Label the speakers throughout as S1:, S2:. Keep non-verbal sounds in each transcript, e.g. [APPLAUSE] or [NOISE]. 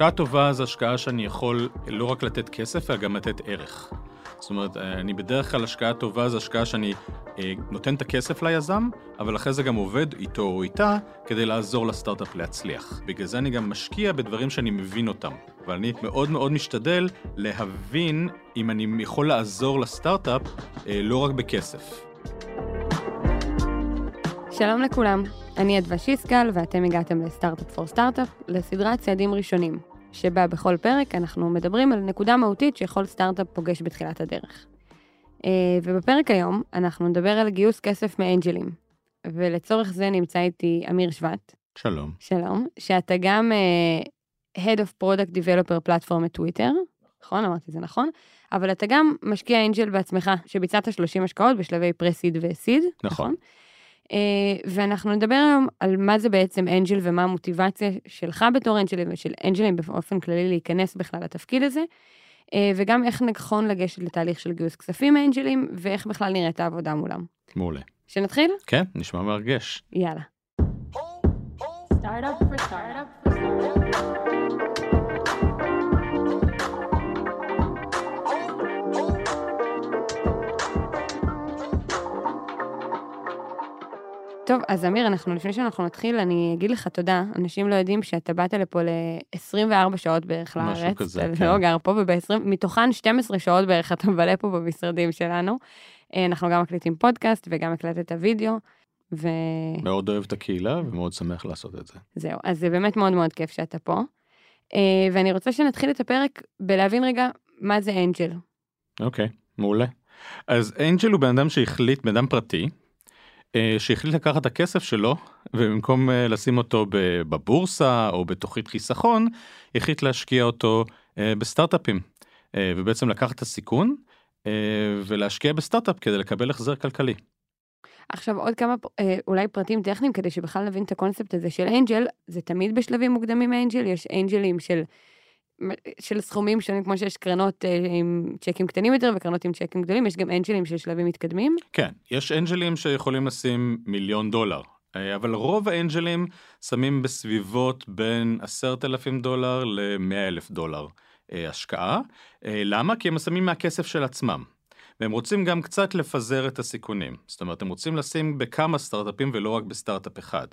S1: השקעה טובה זו השקעה שאני יכול לא רק לתת כסף, אלא גם לתת ערך. זאת אומרת, אני בדרך כלל השקעה טובה זו השקעה שאני אה, נותן את הכסף ליזם, אבל אחרי זה גם עובד איתו או איתה כדי לעזור לסטארט-אפ להצליח. בגלל זה אני גם משקיע בדברים שאני מבין אותם. אבל אני מאוד מאוד משתדל להבין אם אני יכול לעזור לסטארט-אפ אה, לא רק בכסף.
S2: שלום לכולם, אני אדווה שיסקל ואתם הגעתם לסטארט-אפ פור סטארט-אפ, לסדרת צעדים ראשונים, שבה בכל פרק אנחנו מדברים על נקודה מהותית שיכול סטארט-אפ פוגש בתחילת הדרך. אה, ובפרק היום אנחנו נדבר על גיוס כסף מאנג'לים, ולצורך זה נמצא איתי אמיר שבט.
S1: שלום.
S2: שלום, שאתה גם uh, Head of Product Developer Platform בטוויטר, נכון? אמרתי זה נכון? אבל אתה גם משקיע אנג'ל בעצמך, שביצעת 30 השקעות בשלבי פרסיד וסיד,
S1: נכון.
S2: נכון? Uh, ואנחנו נדבר היום על מה זה בעצם אנג'ל ומה המוטיבציה שלך בתור אנג'לים ושל אנג'לים באופן כללי להיכנס בכלל לתפקיד הזה, uh, וגם איך נכון לגשת לתהליך של גיוס כספים מאנג'לים, ואיך בכלל נראית העבודה מולם.
S1: מעולה.
S2: שנתחיל?
S1: כן, נשמע מרגש.
S2: יאללה.
S3: Startup for startup for startup.
S2: טוב, אז אמיר, אנחנו, לפני שאנחנו נתחיל, אני אגיד לך תודה. אנשים לא יודעים שאתה באת לפה ל-24 שעות בערך
S1: משהו
S2: לארץ.
S1: כזה,
S2: אתה
S1: כן.
S2: לא גר פה, ומתוכן 12 שעות בערך אתה מבלה פה במשרדים שלנו. אה, אנחנו גם מקליטים פודקאסט וגם הקלטת וידאו, וזהו.
S1: מאוד אוהב את הקהילה ומאוד שמח לעשות את זה.
S2: אז זה באמת מאוד מאוד כיף שאתה פה. אה, ואני רוצה שנתחיל את הפרק בלהבין רגע מה זה אנג'ל.
S1: אוקיי, מעולה. אז אנג'ל הוא בן אדם שהחליט, בן אדם פרטי, שהחליט לקחת את הכסף שלו, ובמקום אה, לשים אותו בבורסה או בתוכנית חיסכון, החליט להשקיע אותו אה, בסטארט-אפים. אה, ובעצם לקחת את הסיכון אה, ולהשקיע בסטארט-אפ כדי לקבל החזר כלכלי.
S2: עכשיו עוד כמה אה, אולי פרטים טכניים כדי שבכלל נבין את הקונספט הזה של אנג'ל, זה תמיד בשלבים מוקדמים מאנג'ל, יש אנג'לים של, של סכומים שונים כמו שיש קרנות אה, עם צ'קים קטנים יותר וקרנות עם צ'קים גדולים, יש גם אנג'לים של שלבים מתקדמים.
S1: כן, יש אנג'לים שיכולים לשים מיליון דולר, אה, אבל רוב האנג'לים שמים בסביבות בין עשרת אלפים דולר למאה אלף דולר אה, השקעה. למה? כי הם שמים מהכסף של עצמם. והם רוצים גם קצת לפזר את הסיכונים. זאת אומרת, הם רוצים לשים בכמה סטארט-אפים ולא רק בסטארט-אפ אחד.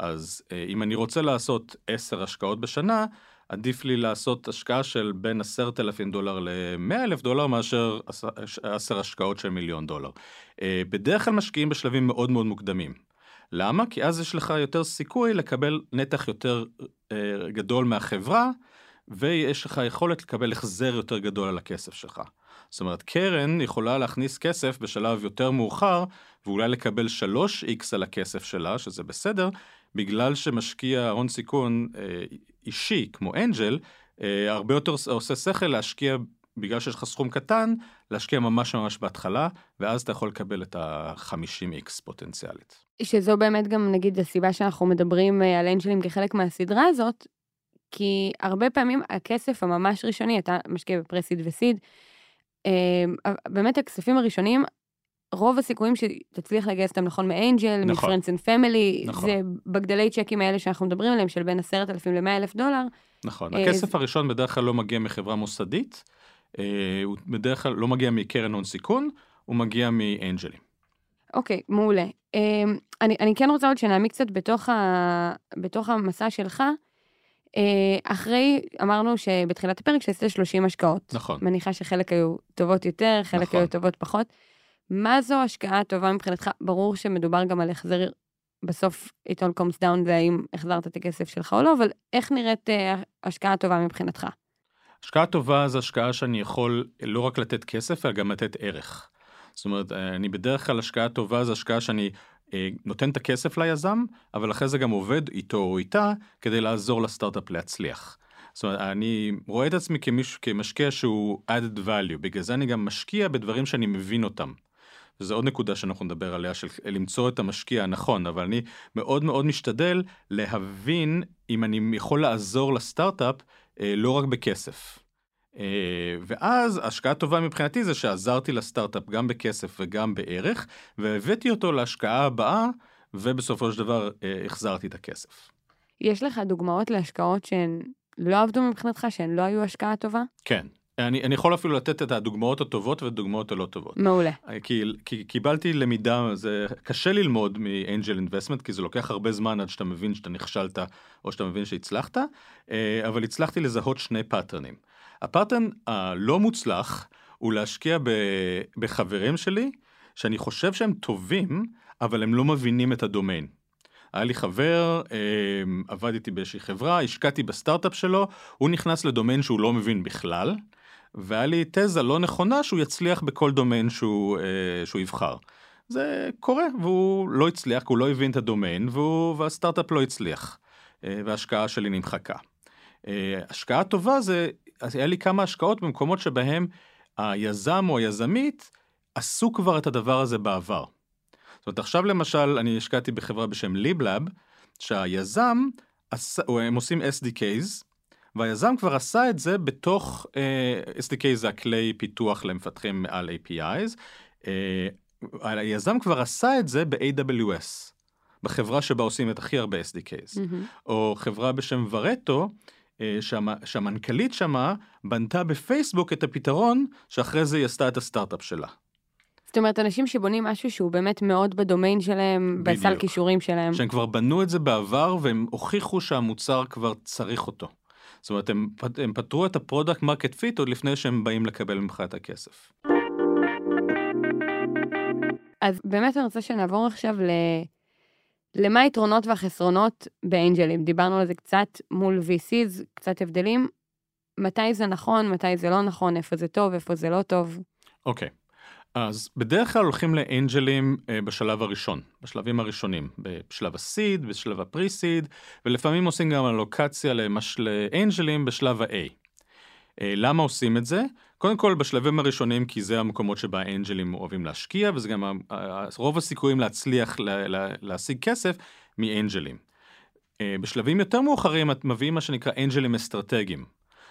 S1: אז אם אני רוצה לעשות 10 השקעות בשנה, עדיף לי לעשות השקעה של בין 10,000 דולר ל-100 אלף דולר מאשר 10 השקעות של מיליון דולר. אה, בדרך כלל משקיעים בשלבים מאוד מאוד מוקדמים. למה? כי אז יש לך יותר סיכוי לקבל נתח יותר אה, גדול מהחברה, ויש לך יכולת לקבל החזר יותר גדול על הכסף שלך. זאת אומרת, קרן יכולה להכניס כסף בשלב יותר מאוחר, ואולי לקבל 3x על הכסף שלה, שזה בסדר, בגלל שמשקיע הון סיכון אה, אישי, כמו אנג'ל, אה, הרבה יותר עושה שכל להשקיע, בגלל שיש לך סכום קטן, להשקיע ממש ממש בהתחלה, ואז אתה יכול לקבל את ה-50x פוטנציאלית.
S2: שזו באמת גם נגיד הסיבה שאנחנו מדברים אה, על אנג'לים כחלק מהסדרה הזאת, כי הרבה פעמים הכסף הממש ראשוני, אתה משקיע בפרסיד וסיד, באמת הכספים הראשונים, רוב הסיכויים שתצליח לגייס אותם נכון מ angel,
S1: נכון.
S2: מ friends and family,
S1: נכון.
S2: זה בגדלי צ'קים האלה שאנחנו מדברים עליהם, של בין עשרת אלפים למאה אלף דולר.
S1: נכון,
S2: אה,
S1: הכסף הראשון בדרך כלל לא מגיע מחברה מוסדית, אה, הוא בדרך כלל לא מגיע מקרן הון סיכון, הוא מגיע מאנג'לים.
S2: אוקיי, מעולה. אה, אני, אני כן רוצה עוד שנעמיק קצת בתוך, ה, בתוך המסע שלך. אחרי, אמרנו שבתחילת הפרק שעשית 30 השקעות.
S1: נכון.
S2: מניחה שחלק היו טובות יותר, חלק
S1: נכון.
S2: היו טובות פחות. מה זו השקעה טובה מבחינתך? ברור שמדובר גם על החזר, בסוף it all comes down והאם החזרת את הכסף שלך או לא, אבל איך נראית אה, השקעה טובה מבחינתך?
S1: השקעה טובה זו השקעה שאני יכול לא רק לתת כסף, אלא גם לתת ערך. זאת אומרת, אה, אני בדרך כלל השקעה טובה זו השקעה שאני אה, נותן את הכסף ליזם, אבל אחרי זה גם עובד איתו או איתה כדי לעזור לסטארט-אפ להצליח. זאת אומרת, אני רואה את עצמי כמשקיע שהוא added value, בגלל זה אני גם משקיע בדברים שאני מבין אותם. וזו עוד נקודה שאנחנו נדבר עליה, של למצוא את המשקיע הנכון, אבל אני מאוד מאוד משתדל להבין אם אני יכול לעזור לסטארט-אפ אה, לא רק בכסף. אה, ואז השקעה טובה מבחינתי זה שעזרתי לסטארט-אפ גם בכסף וגם בערך, והבאתי אותו להשקעה הבאה, ובסופו של דבר אה, החזרתי את הכסף.
S2: יש לך דוגמאות להשקעות שהן לא עבדו מבחינתך, שהן לא היו השקעה טובה?
S1: כן. אני, אני יכול אפילו לתת את הדוגמאות הטובות והדוגמאות הלא טובות.
S2: מעולה.
S1: כי, כי קיבלתי למידה, זה קשה ללמוד מ angel investment, כי זה לוקח הרבה זמן עד שאתה מבין שאתה נכשלת או שאתה מבין שהצלחת, אה, אבל הצלחתי לזהות שני פאטרנים. ה pattern הלא מוצלח הוא להשקיע ב, בחברים שלי, שאני חושב שהם טובים, אבל הם לא מבינים את הדומיין. היה לי חבר, אה, עבדתי באיזושהי חברה, השקעתי בסטארט-אפ שלו, הוא נכנס לדומיין שהוא לא מבין בכלל, והיה לי תזה לא נכונה שהוא יצליח בכל דומיין שהוא, אה, שהוא יבחר. זה קורה, והוא לא הצליח, כי הוא לא הבין את הדומיין, והוא, והסטארט-אפ לא הצליח, אה, וההשקעה שלי נמחקה. אה, השקעה טובה זה, היה לי כמה השקעות במקומות שבהם היזם או היזמית עשו כבר את הדבר הזה בעבר. זאת אומרת, עכשיו למשל, אני השקעתי בחברה בשם ליבלאב, שהיזם, הם עושים SDKs, והיזם כבר עשה את זה בתוך, uh, SDK זה הכלי פיתוח למפתחים על APIs, uh, היזם כבר עשה את זה ב-AWS, בחברה שבה עושים את הכי הרבה SDKs,
S2: מהמם.
S1: או חברה בשם ורטו, אה, שהמ- שהמנכ"לית שמה בנתה בפייסבוק את הפתרון שאחרי זה היא עשתה את הסטארט-אפ שלה.
S2: זאת אומרת, אנשים שבונים משהו שהוא באמת מאוד בדומיין שלהם, בסל
S1: בדיוק.
S2: כישורים שלהם.
S1: שהם כבר בנו את זה בעבר והם הוכיחו שהמוצר כבר צריך אותו. זאת אומרת, הם, הם פתרו את ה product market fit עוד לפני שהם באים לקבל ממך את הכסף.
S2: אז באמת אני רוצה שנעבור עכשיו ל... למה היתרונות והחסרונות באנג'לים. דיברנו על זה קצת מול VCs, קצת הבדלים. מתי זה נכון, מתי זה לא נכון, איפה זה טוב, איפה זה לא טוב.
S1: אוקיי. אז בדרך כלל הולכים לאנג'לים אה, בשלב הראשון, בשלבים הראשונים, בשלב הסיד, בשלב הפרי-סיד, ולפעמים עושים גם אלוקציה למש... לאנג'לים בשלב ה-A. אה, למה עושים את זה? קודם כל בשלבים הראשונים כי זה המקומות שבה האנג'לים אוהבים להשקיע וזה גם רוב הסיכויים להצליח לה, לה, להשיג כסף מאנג'לים. אה, בשלבים יותר מאוחרים את מביאים מה שנקרא אנג'לים אסטרטגיים.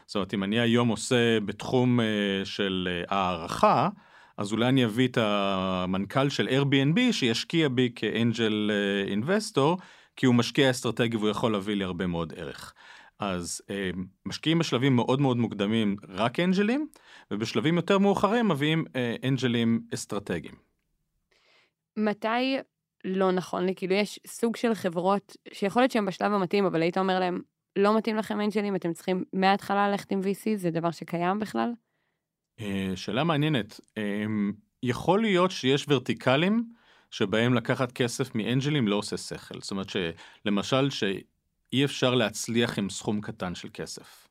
S1: זאת אומרת אם אני היום עושה בתחום של הערכה אז אולי אני אביא את המנכ"ל של Airbnb שישקיע בי כאנג'ל אינבסטור כי הוא משקיע אסטרטגי והוא יכול להביא לי הרבה מאוד ערך. אז אה, משקיעים בשלבים מאוד מאוד מוקדמים רק אנג'לים, ובשלבים יותר מאוחרים מביאים אה, אנג'לים אסטרטגיים.
S2: מתי לא נכון לי? כאילו, יש סוג של חברות שיכול להיות שהן בשלב המתאים, אבל היית אומר להם, לא מתאים לכם אנג'לים, אתם צריכים מההתחלה ללכת עם VC, זה דבר שקיים בכלל?
S1: אה, שאלה מעניינת, אה, יכול להיות שיש ורטיקלים שבהם לקחת כסף מאנג'לים לא עושה שכל. זאת אומרת שלמשל שאי אפשר להצליח עם סכום קטן של כסף.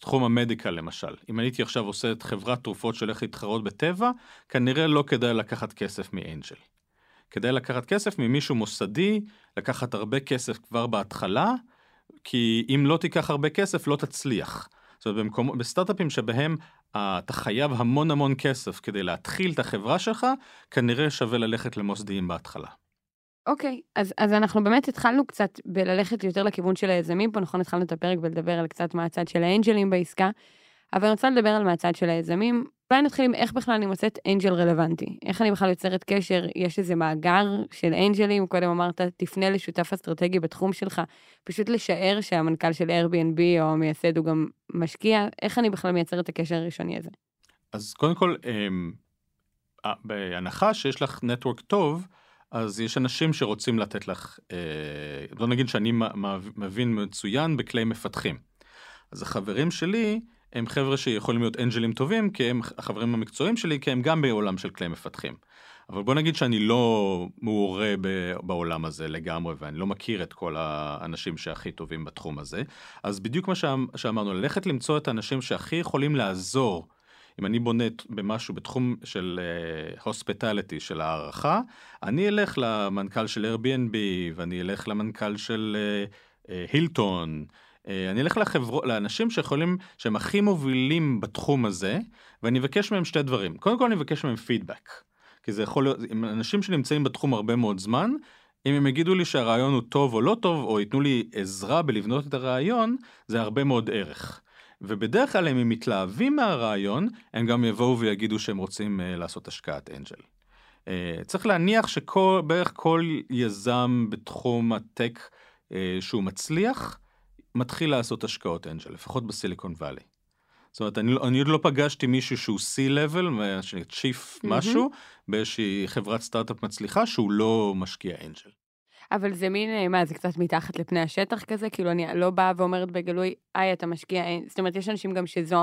S1: תחום המדיקל למשל, אם הייתי עכשיו עושה את חברת תרופות שהולכת להתחרות בטבע, כנראה לא כדאי לקחת כסף מאנג'ל. כדאי לקחת כסף ממישהו מוסדי, לקחת הרבה כסף כבר בהתחלה, כי אם לא תיקח הרבה כסף לא תצליח. זאת אומרת, במקום, בסטארט-אפים שבהם אתה חייב המון המון כסף כדי להתחיל את החברה שלך, כנראה שווה ללכת למוסדיים בהתחלה.
S2: אוקיי, אז, אז אנחנו באמת התחלנו קצת בללכת יותר לכיוון של היזמים פה, נכון? התחלנו את הפרק בלדבר על קצת מהצד של האנג'לים בעסקה, אבל אני רוצה לדבר על מהצד של היזמים. אולי נתחיל עם איך בכלל אני מוצאת אנג'ל רלוונטי. איך אני בכלל יוצרת קשר, יש איזה מאגר של אנג'לים, קודם אמרת, תפנה לשותף אסטרטגי בתחום שלך, פשוט לשער שהמנכ"ל של Airbnb או המייסד הוא גם משקיע, איך אני בכלל מייצרת את הקשר הראשוני הזה?
S1: אז קודם כל, אמ, אה, בהנחה שיש לך נטוורק טוב, אז יש אנשים שרוצים לתת לך, אה, בוא נגיד שאני מבין מצוין בכלי מפתחים. אז החברים שלי הם חבר'ה שיכולים להיות אנג'לים טובים, כי הם החברים המקצועיים שלי, כי הם גם בעולם של כלי מפתחים. אבל בוא נגיד שאני לא מעורה בעולם הזה לגמרי, ואני לא מכיר את כל האנשים שהכי טובים בתחום הזה. אז בדיוק מה שאמ- שאמרנו, ללכת למצוא את האנשים שהכי יכולים לעזור. אם אני בונה במשהו בתחום של הוספיטליטי, של הערכה, אני אלך למנכ"ל של Airbnb, ואני אלך למנכ"ל של הילטון, אני אלך לחבר... לאנשים שיכולים, שהם הכי מובילים בתחום הזה, ואני אבקש מהם שתי דברים. קודם כל אני אבקש מהם פידבק. כי זה יכול להיות, עם אנשים שנמצאים בתחום הרבה מאוד זמן, אם הם יגידו לי שהרעיון הוא טוב או לא טוב, או ייתנו לי עזרה בלבנות את הרעיון, זה הרבה מאוד ערך. ובדרך כלל אם הם מתלהבים מהרעיון, הם גם יבואו ויגידו שהם רוצים uh, לעשות השקעת אנג'ל. Uh, צריך להניח שבערך כל יזם בתחום הטק uh, שהוא מצליח, מתחיל לעשות השקעות אנג'ל, לפחות בסיליקון וואלי. זאת אומרת, אני, לא- אני עוד לא פגשתי מישהו שהוא C-Level, מה שנקרא Chief
S2: מהמם.
S1: משהו, באיזושהי חברת סטארט-אפ מצליחה, שהוא לא משקיע אנג'ל.
S2: אבל זה מין, אה, מה, זה קצת מתחת לפני השטח כזה? כאילו, אני לא באה ואומרת בגלוי, היי, אתה משקיע, אין-" זאת אומרת, יש אנשים גם שזו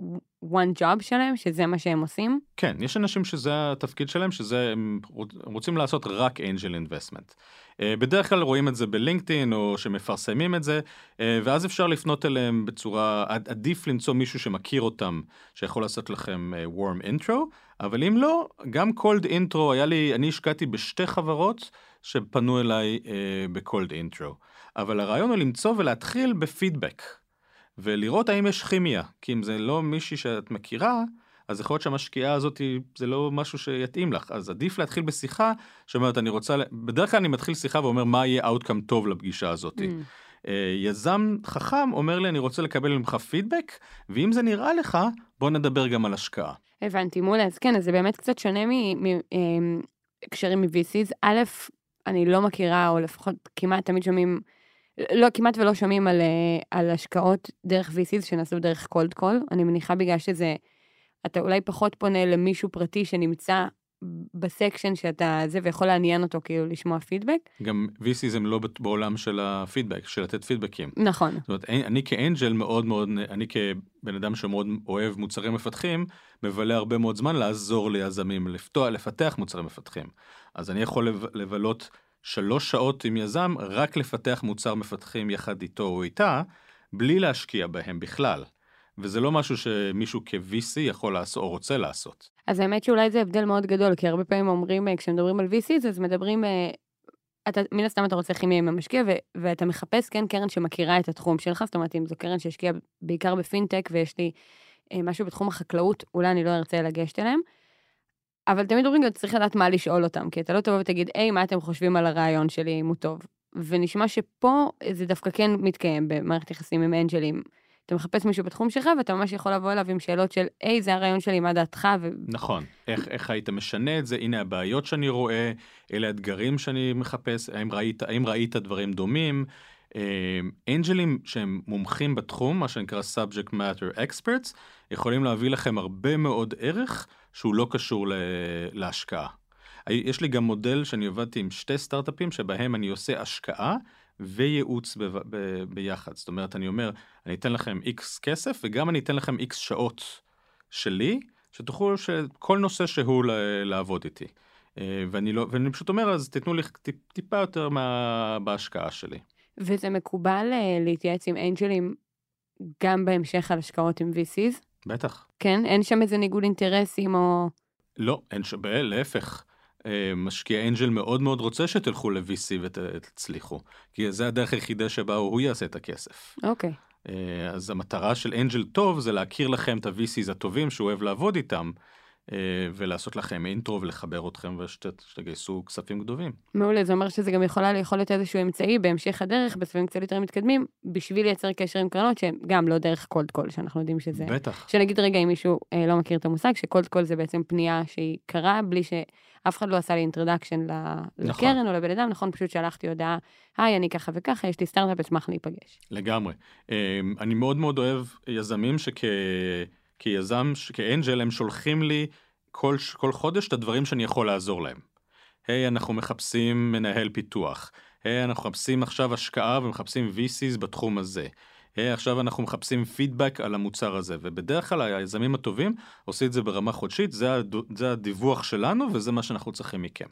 S2: ה-one job שלהם, שזה מה שהם עושים.
S1: כן, יש אנשים שזה התפקיד שלהם, שזה, הם רוצ- הם רוצים לעשות רק אנג'ל אינבסטמנט. בדרך כלל רואים את זה בלינקדאין, או שמפרסמים את זה, אה, ואז אפשר לפנות אליהם בצורה, עד- עדיף למצוא מישהו שמכיר אותם, שיכול לעשות לכם אה, warm intro, אבל אם לא, גם cold intro, היה לי, אני השקעתי בשתי חברות שפנו אליי אה, ב-cold intro. אבל הרעיון הוא למצוא ולהתחיל בפידבק, ולראות האם יש כימיה, כי אם זה לא מישהי שאת מכירה, אז יכול להיות שהמשקיעה הזאת זה לא משהו שיתאים לך, אז עדיף להתחיל בשיחה שאומרת אני רוצה, בדרך כלל אני מתחיל שיחה ואומר מה יהיה outcome טוב לפגישה הזאת.
S2: Mm.
S1: אה, יזם חכם אומר לי אני רוצה לקבל ממך פידבק, ואם זה נראה לך, בוא נדבר גם על השקעה.
S2: הבנתי, מעולה. אז כן, אז זה באמת קצת שונה מקשרים מ-VCs. א', אני לא מכירה, או לפחות כמעט תמיד שומעים, לא, כמעט ולא שומעים על, אה, על השקעות דרך VCs שנעשו דרך cold call. אני מניחה בגלל שזה, אתה אולי פחות פונה למישהו פרטי שנמצא ב section שאתה זה, ויכול לעניין אותו כאילו לשמוע פידבק.
S1: גם VCs הם לא בעולם של הפידבק, של לתת פידבקים.
S2: נכון.
S1: זאת אומרת, אני- כ angel מאוד מאוד, אני כבן אדם שמאוד אוהב מוצרים למפתחים, מבלה הרבה מאוד זמן לעזור ליזמים לפתוח, לפתח מוצרים למפתחים. אז אני יכול לב- לבלות שלוש שעות עם יזם, רק לפתח מוצר מפתחים יחד איתו או איתה, בלי להשקיע בהם בכלל. וזה לא משהו שמישהו כ-VC יכול לעשות או רוצה לעשות.
S2: אז האמת שאולי זה הבדל מאוד גדול, כי הרבה פעמים אומרים, אה, כשמדברים על VCs, אז מדברים, אה, אתה, מן הסתם אתה רוצה כימיה עם המשקיע, ו, ואתה מחפש כן קרן שמכירה את התחום שלך, זאת אומרת, אם זו קרן שהשקיעה בעיקר בפינטק, ויש לי אה, משהו בתחום החקלאות, אולי אני לא ארצה לגשת אליהם. אבל תמיד אומרים, אתה צריך לדעת מה לשאול אותם, כי אתה לא תבוא ותגיד, היי, מה אתם חושבים על הרעיון שלי, אם הוא טוב. ונשמע שפה זה דווקא כן מתקיים במערכת יחסים עם אנג'לים. אתה מחפש מישהו בתחום שלך, ואתה ממש יכול לבוא אליו עם שאלות של, היי, זה הרעיון שלי, מה דעתך? ו...
S1: נכון, איך, איך היית משנה את זה, הנה הבעיות שאני רואה, אלה האתגרים שאני מחפש, האם ראית, האם ראית דברים דומים. אה, אנג'לים שהם מומחים בתחום, מה שנקרא subject matter experts, יכולים להביא לכם הרבה מאוד ערך שהוא לא קשור להשקעה. יש לי גם מודל שאני עבדתי עם שתי סטארט-אפים שבהם אני עושה השקעה וייעוץ ב- ב- ביחד. זאת אומרת, אני אומר, אני אתן לכם איקס כסף וגם אני אתן לכם איקס שעות שלי, שתוכלו שכל נושא שהוא לעבוד איתי. אה, ואני לא, ואני פשוט אומר, אז תיתנו לי טיפ, טיפה יותר מה, בהשקעה שלי.
S2: וזה מקובל אה, להתייעץ עם אנג'לים גם בהמשך על השקעות עם VCs?
S1: בטח.
S2: כן? אין שם איזה ניגוד אינטרסים או...
S1: לא, אין ש... ב- להפך. אה, משקיע angel מאוד מאוד רוצה שתלכו ל-VC ותצליחו, כי זה הדרך היחידה שבה הוא יעשה את הכסף.
S2: אוקיי.
S1: אה, אז המטרה של angel טוב זה להכיר לכם את ה-VCs הטובים שהוא אוהב לעבוד איתם, אה, ולעשות לכם intro ולחבר אתכם ושתגייסו כספים גדולים.
S2: מעולה, זה אומר שזה גם יכולה יכול להיות איזשהו אמצעי בהמשך הדרך, בסבבים קצת יותר מתקדמים, בשביל לייצר קשר עם קרנות שהן גם לא דרך cold call, שאנחנו יודעים שזה...
S1: בטח.
S2: שנגיד רגע אם מישהו אה, לא מכיר את המושג, ש cold call זה בעצם פנייה שהיא קרה בלי שאף אחד לא עשה לי introduction לקרן או לבן אדם, נכון? פשוט שלחתי הודעה, היי, אני ככה וככה, יש לי סטארט-אפ, אשמח להיפגש.
S1: לגמרי. אה, אני מאוד מאוד אוהב יזמים שכיזם, כאנג'ל, הם שולחים לי כל, כל חודש את הדברים שאני יכול לעזור להם. היי, hey, אנחנו מחפשים מנהל פיתוח. היי, hey, אנחנו מחפשים עכשיו השקעה ומחפשים VCs בתחום הזה. היי, hey, עכשיו אנחנו מחפשים פידבק על המוצר הזה. ובדרך כלל היזמים הטובים עושים את זה ברמה חודשית, זה, הד... זה הדיווח שלנו וזה מה שאנחנו צריכים מכם.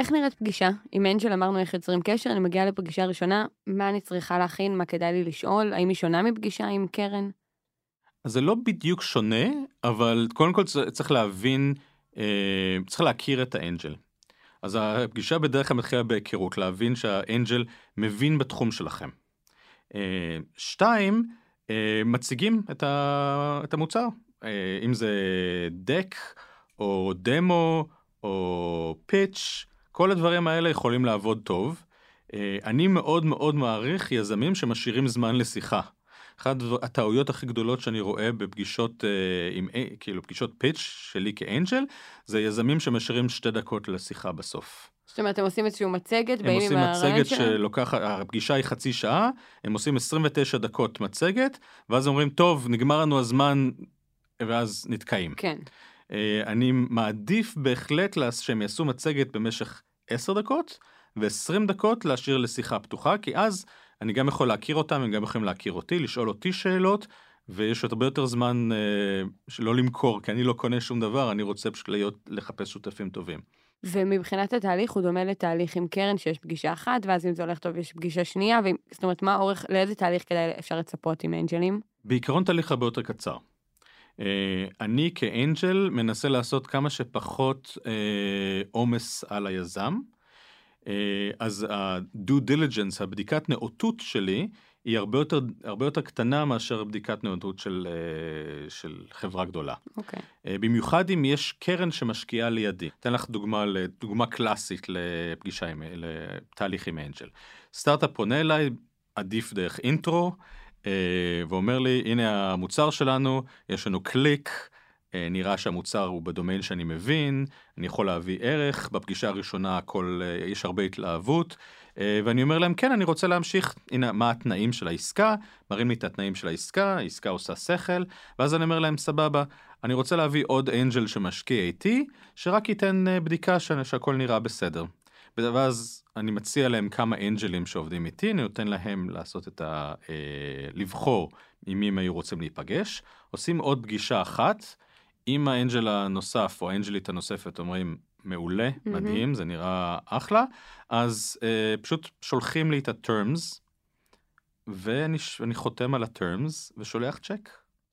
S2: איך נראית פגישה? עם אנג'ל אמרנו איך יוצרים קשר, אני מגיעה לפגישה ראשונה, מה אני צריכה להכין, מה כדאי לי לשאול, האם היא שונה מפגישה עם קרן?
S1: אז זה לא בדיוק שונה, אבל קודם כל צריך להבין, אה, צריך להכיר את האנג'ל. אז הפגישה בדרך כלל מתחילה בהיכרות, להבין שהאנג'ל מבין בתחום שלכם. אה, שתיים, אה, מציגים את, המוצר, אם זה דק, או דמו, או פיץ', כל הדברים האלה יכולים לעבוד טוב. אה, אני מאוד מאוד מעריך יזמים שמשאירים זמן לשיחה. אחת הטעויות הכי גדולות שאני רואה בפגישות אה, עם כאילו פגישות פיץ' שלי כאנג'ל זה יזמים שמשאירים שתי דקות לשיחה בסוף.
S2: זאת אומרת, הם עושים איזושהי מצגת,
S1: הם
S2: באים עם
S1: עושים
S2: הרעיון
S1: מצגת
S2: שלהם?
S1: שלוקחת, הפגישה היא חצי שעה, הם עושים 29 דקות מצגת, ואז אומרים, טוב, נגמר לנו הזמן, ואז נתקעים.
S2: כן.
S1: אה, אני מעדיף בהחלט שהם יעשו מצגת במשך 10 דקות, ו-20 דקות להשאיר לשיחה פתוחה, כי אז אני גם יכול להכיר אותם, הם גם יכולים להכיר אותי, לשאול אותי שאלות, ויש הרבה יותר זמן אה, שלא למכור, כי אני לא קונה שום דבר, אני רוצה פשוט להיות, לחפש שותפים טובים.
S2: ומבחינת התהליך הוא דומה לתהליך עם קרן שיש פגישה אחת, ואז אם זה הולך טוב יש פגישה שנייה, ואם, זאת אומרת, מה האורך, לאיזה תהליך כדאי אפשר לצפות עם אנג'לים?
S1: בעיקרון תהליך הרבה יותר קצר. אה, אני כאנג'ל מנסה לעשות כמה שפחות אה, עומס על היזם. אה, אז ה-due diligence, הבדיקת נאותות שלי, היא הרבה יותר, הרבה יותר קטנה מאשר בדיקת נאותות של, של חברה גדולה.
S2: אוקיי.
S1: אה, במיוחד אם יש קרן שמשקיעה לידי. אתן לך דוגמה, דוגמה קלאסית לפגישה עם, לתהליך עם אנג'ל. סטארט-אפ פונה אליי, עדיף דרך אינטרו, ואומר לי, הנה המוצר שלנו, יש לנו קליק, אה, נראה שהמוצר הוא בדומיין שאני מבין, אני יכול להביא ערך, בפגישה הראשונה הכל, אה, יש הרבה התלהבות, אה, ואני אומר להם, כן, אני רוצה להמשיך, הנה, מה התנאים של העסקה, מראים לי את התנאים של העסקה, העסקה עושה שכל, ואז אני אומר להם, סבבה, אני רוצה להביא עוד אנג'ל שמשקיע איתי, שרק ייתן אה, בדיקה שהכל נראה בסדר. ואז אני מציע להם כמה אנג'לים שעובדים איתי, אני נותן להם לעשות את ה... אה, לבחור עם מי הם היו רוצים להיפגש, עושים עוד פגישה אחת, אם האנג'ל הנוסף או האנג'לית הנוספת אומרים, מעולה,
S2: מהמם.
S1: מדהים, זה נראה אחלה, אז אה, פשוט שולחים לי את ה-terms, ואני חותם על ה-terms ושולח צ'ק.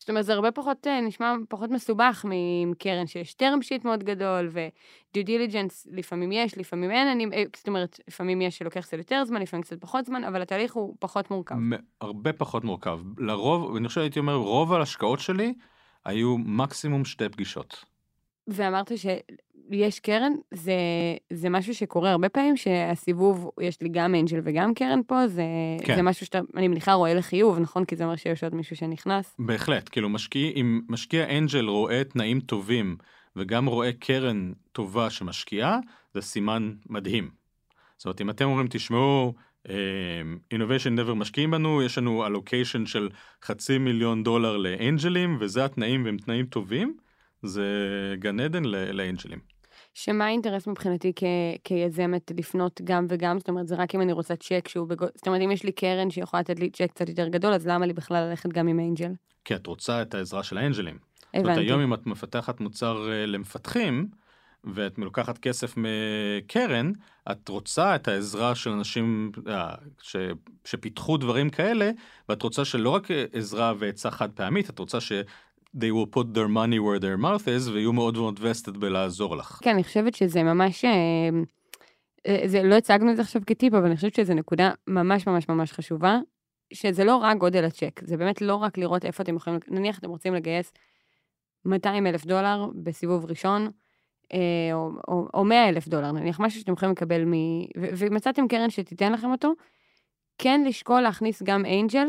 S2: זאת אומרת, זה הרבה פחות, אה, נשמע פחות מסובך עם קרן שיש term sheet מאוד גדול, ו-due diligence לפעמים יש, לפעמים אין, אני, אה, זאת אומרת, לפעמים יש שלוקח קצת יותר זמן, לפעמים קצת פחות זמן, אבל התהליך הוא פחות מורכב.
S1: הרבה פחות מורכב. לרוב, אני חושב שהייתי אומר, רוב ההשקעות שלי היו מקסימום שתי פגישות.
S2: ואמרת שיש קרן, זה, זה משהו שקורה הרבה פעמים, שהסיבוב, יש לי גם אנג'ל וגם קרן פה, זה,
S1: כן.
S2: זה משהו שאתה, אני מניחה, רואה לחיוב, נכון? כי זה אומר שיש עוד מישהו שנכנס.
S1: בהחלט, כאילו משקיע, אם משקיע אנג'ל רואה תנאים טובים וגם רואה קרן טובה שמשקיעה, זה סימן מדהים. זאת אומרת, אם אתם אומרים, תשמעו, אה, Innovation Never משקיעים בנו, יש לנו אלוקיישן של חצי מיליון דולר לאנג'לים, וזה התנאים והם תנאים טובים, זה גן עדן לאנג'לים.
S2: שמה האינטרס מבחינתי כ, כיזמת לפנות גם וגם? זאת אומרת, זה רק אם אני רוצה צ'ק שהוא בגודל, זאת אומרת, אם יש לי קרן שיכולה לתת לי צ'ק קצת יותר גדול, אז למה לי בכלל ללכת גם עם אנג'ל?
S1: כי את רוצה את העזרה של האנג'לים. זאת אומרת,
S2: הבנתי.
S1: היום אם את מפתחת מוצר אה, למפתחים, ואת לוקחת כסף מקרן, את רוצה את העזרה של אנשים אה, ש, שפיתחו דברים כאלה, ואת רוצה שלא רק אה, עזרה ועצה חד פעמית, את רוצה ש... they will put their money where their mouth is, ויהיו מאוד מאוד vested בלעזור לך.
S2: כן, אני חושבת שזה ממש... אה, אה, זה, לא הצגנו את זה עכשיו כטיפ, אבל אני חושבת שזו נקודה ממש ממש ממש חשובה, שזה לא רק גודל הצ'ק, זה באמת לא רק לראות איפה אתם יכולים, נניח אתם רוצים לגייס 200 אלף דולר בסיבוב ראשון, אה, או, או, או 100 אלף דולר, נניח משהו שאתם יכולים לקבל מ... ומצאתם קרן שתיתן לכם אותו, כן לשקול להכניס גם angel,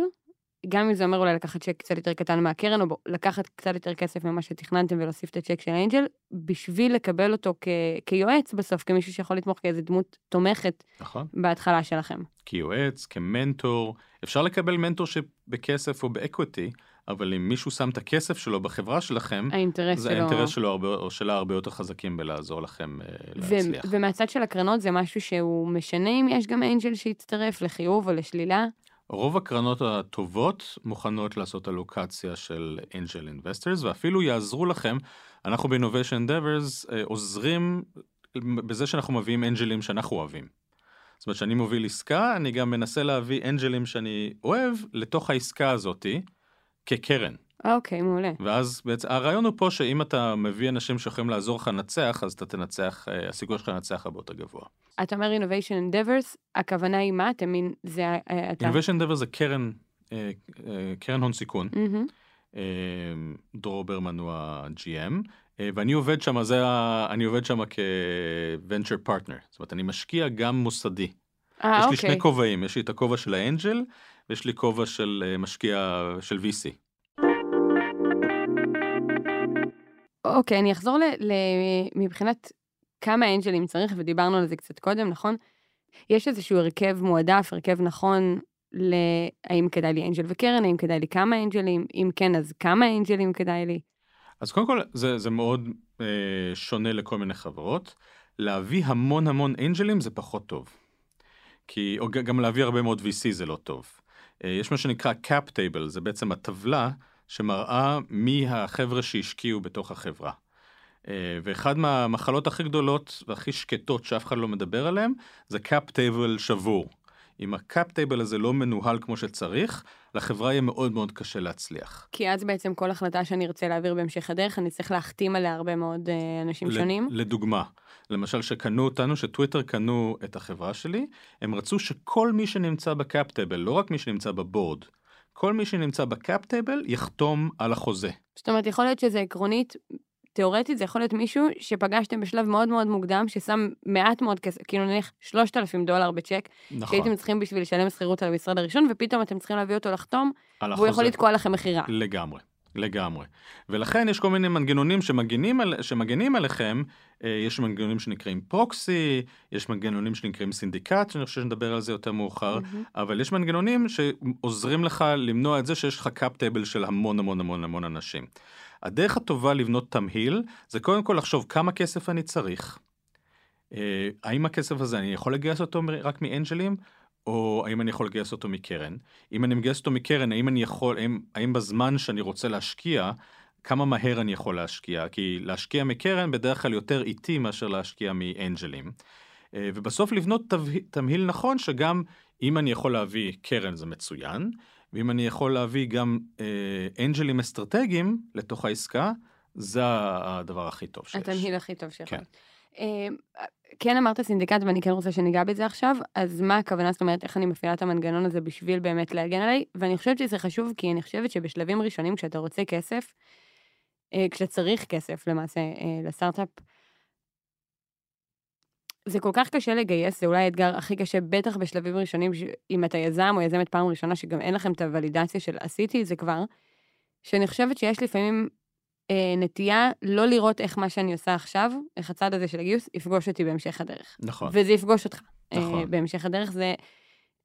S2: גם אם זה אומר אולי לקחת צ'ק קצת יותר קטן מהקרן, או ב- לקחת קצת יותר כסף ממה שתכננתם ולהוסיף את הצ'ק של angel, בשביל לקבל אותו כ- כיועץ בסוף, כמישהו שיכול לתמוך כאיזה דמות תומכת
S1: נכון?
S2: בהתחלה שלכם.
S1: כיועץ, כמנטור, אפשר לקבל mentorship בכסף או ב equity, אבל אם מישהו שם את הכסף שלו בחברה שלכם,
S2: האינטרס
S1: זה
S2: שלו...
S1: האינטרס שלו הרבה, או שלה הרבה יותר חזקים בלעזור לכם אה,
S2: ו-
S1: להצליח.
S2: ומהצד של הקרנות זה משהו שהוא משנה אם יש גם angel שיצטרף לחיוב או לשלילה.
S1: רוב הקרנות הטובות מוכנות לעשות אלוקציה של angel investors ואפילו יעזרו לכם. אנחנו ב-Innovation Endeavors אה, עוזרים בזה שאנחנו מביאים אנג'לים שאנחנו אוהבים. זאת אומרת שאני מוביל עסקה, אני גם מנסה להביא אנג'לים שאני אוהב לתוך העסקה הזאתי כקרן.
S2: אוקיי, מעולה.
S1: ואז בעצם הרעיון הוא פה שאם אתה מביא אנשים שיכולים לעזור לך לנצח, אז אתה תנצח, אה, הסיכוי שלך לנצח הרבה יותר גבוה.
S2: אתה אומר Innovation Endeavors, הכוונה היא מה? אתה מין, זה אה, אתה...
S1: Innovation Endeavor זה קרן, אה, אה, קרן הון סיכון. אה, דרור ברמן הוא ה-GM, אה, ואני עובד שם, זה ה... אני עובד שם כ-venture partner, זאת אומרת, אני משקיע גם מוסדי.
S2: אה,
S1: יש לי
S2: אוקיי.
S1: שני כובעים, יש לי את הכובע של האנג'ל, ויש לי כובע של אה, משקיע של VC.
S2: אוקיי, אני אחזור ל... ל... מבחינת כמה אנג'לים צריך, ודיברנו על זה קצת קודם, נכון? יש איזשהו הרכב מועדף, הרכב נכון להאם כדאי לי אנג'ל וקרן, האם כדאי לי כמה אנג'לים, אם כן, אז כמה אנג'לים כדאי לי.
S1: אז קודם כל, זה, זה מאוד אה, שונה לכל מיני חברות. להביא המון המון אנג'לים זה פחות טוב. כי, או גם להביא הרבה מאוד VC זה לא טוב. אה, יש מה שנקרא cap table, זה בעצם הטבלה שמראה מי החבר'ה שהשקיעו בתוך החברה. אה, ואחד מהמחלות הכי גדולות והכי שקטות שאף אחד לא מדבר עליהן, זה cap table שבור. אם ה-cap table הזה לא מנוהל כמו שצריך, לחברה יהיה מאוד מאוד קשה להצליח.
S2: כי אז בעצם כל החלטה שאני ארצה להעביר בהמשך הדרך, אני צריך להחתים עליה הרבה מאוד אה, אנשים שונים.
S1: לדוגמה, למשל שקנו אותנו, שטוויטר קנו את החברה שלי, הם רצו שכל מי שנמצא ב cap table, לא רק מי שנמצא ב board, כל מי שנמצא ב cap table יחתום על החוזה.
S2: זאת אומרת, יכול להיות שזה עקרונית, תיאורטית, זה יכול להיות מישהו שפגשתם בשלב מאוד מאוד מוקדם, ששם מעט מאוד כסף, כאילו נניח 3,000 דולר בצ'ק,
S1: נכון,
S2: שהייתם צריכים בשביל לשלם שכירות על המשרד הראשון, ופתאום אתם צריכים להביא אותו לחתום, והוא יכול
S1: החוזה.
S2: לתקוע לכם מכירה.
S1: לגמרי, לגמרי. ולכן יש כל מיני מנגנונים שמגנים, על, שמגנים עליכם, אה, יש מנגנונים שנקראים proxy, יש מנגנונים שנקראים syndicate, שאני חושב שנדבר על זה יותר מאוחר,
S2: מהמם.
S1: אבל יש מנגנונים שעוזרים לך למנוע את זה שיש לך cap table של המון המון המון המון אנשים. הדרך הטובה לבנות תמהיל זה קודם כל לחשוב כמה כסף אני צריך. אה, האם הכסף הזה אני יכול לגייס אותו רק מאנג'לים או האם אני יכול לגייס אותו מקרן? אם אני מגייס אותו מקרן האם אני יכול האם, האם בזמן שאני רוצה להשקיע כמה מהר אני יכול להשקיע כי להשקיע מקרן בדרך כלל יותר איטי מאשר להשקיע מאנג'לים. אה, ובסוף לבנות תמהיל נכון שגם אם אני יכול להביא קרן זה מצוין ואם אני יכול להביא גם אה, אנג'לים אסטרטגיים לתוך העסקה זה הדבר הכי טוב שיש.
S2: התמהיל הכי טוב שיכול.
S1: כן.
S2: כן אמרת סינדיקט ואני כן רוצה שניגע בזה עכשיו, אז מה הכוונה, זאת אומרת, איך אני מפעילה את המנגנון הזה בשביל באמת להגן עליי, ואני חושבת שזה חשוב כי אני חושבת שבשלבים ראשונים כשאתה רוצה כסף, אה, כשאתה צריך כסף למעשה אה, לסטארט-אפ, זה כל כך קשה לגייס, זה אולי האתגר הכי קשה, בטח בשלבים ראשונים, אם אתה יזם או יזמת פעם ראשונה, שגם אין לכם את הוולידציה של עשיתי את זה כבר, שאני חושבת שיש לפעמים נטייה לא לראות איך מה שאני עושה עכשיו, איך הצד הזה של הגיוס, יפגוש אותי בהמשך הדרך.
S1: נכון.
S2: וזה יפגוש אותך. אה,
S1: נכון.
S2: בהמשך הדרך זה,